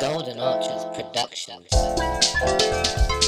Golden Archers Productions.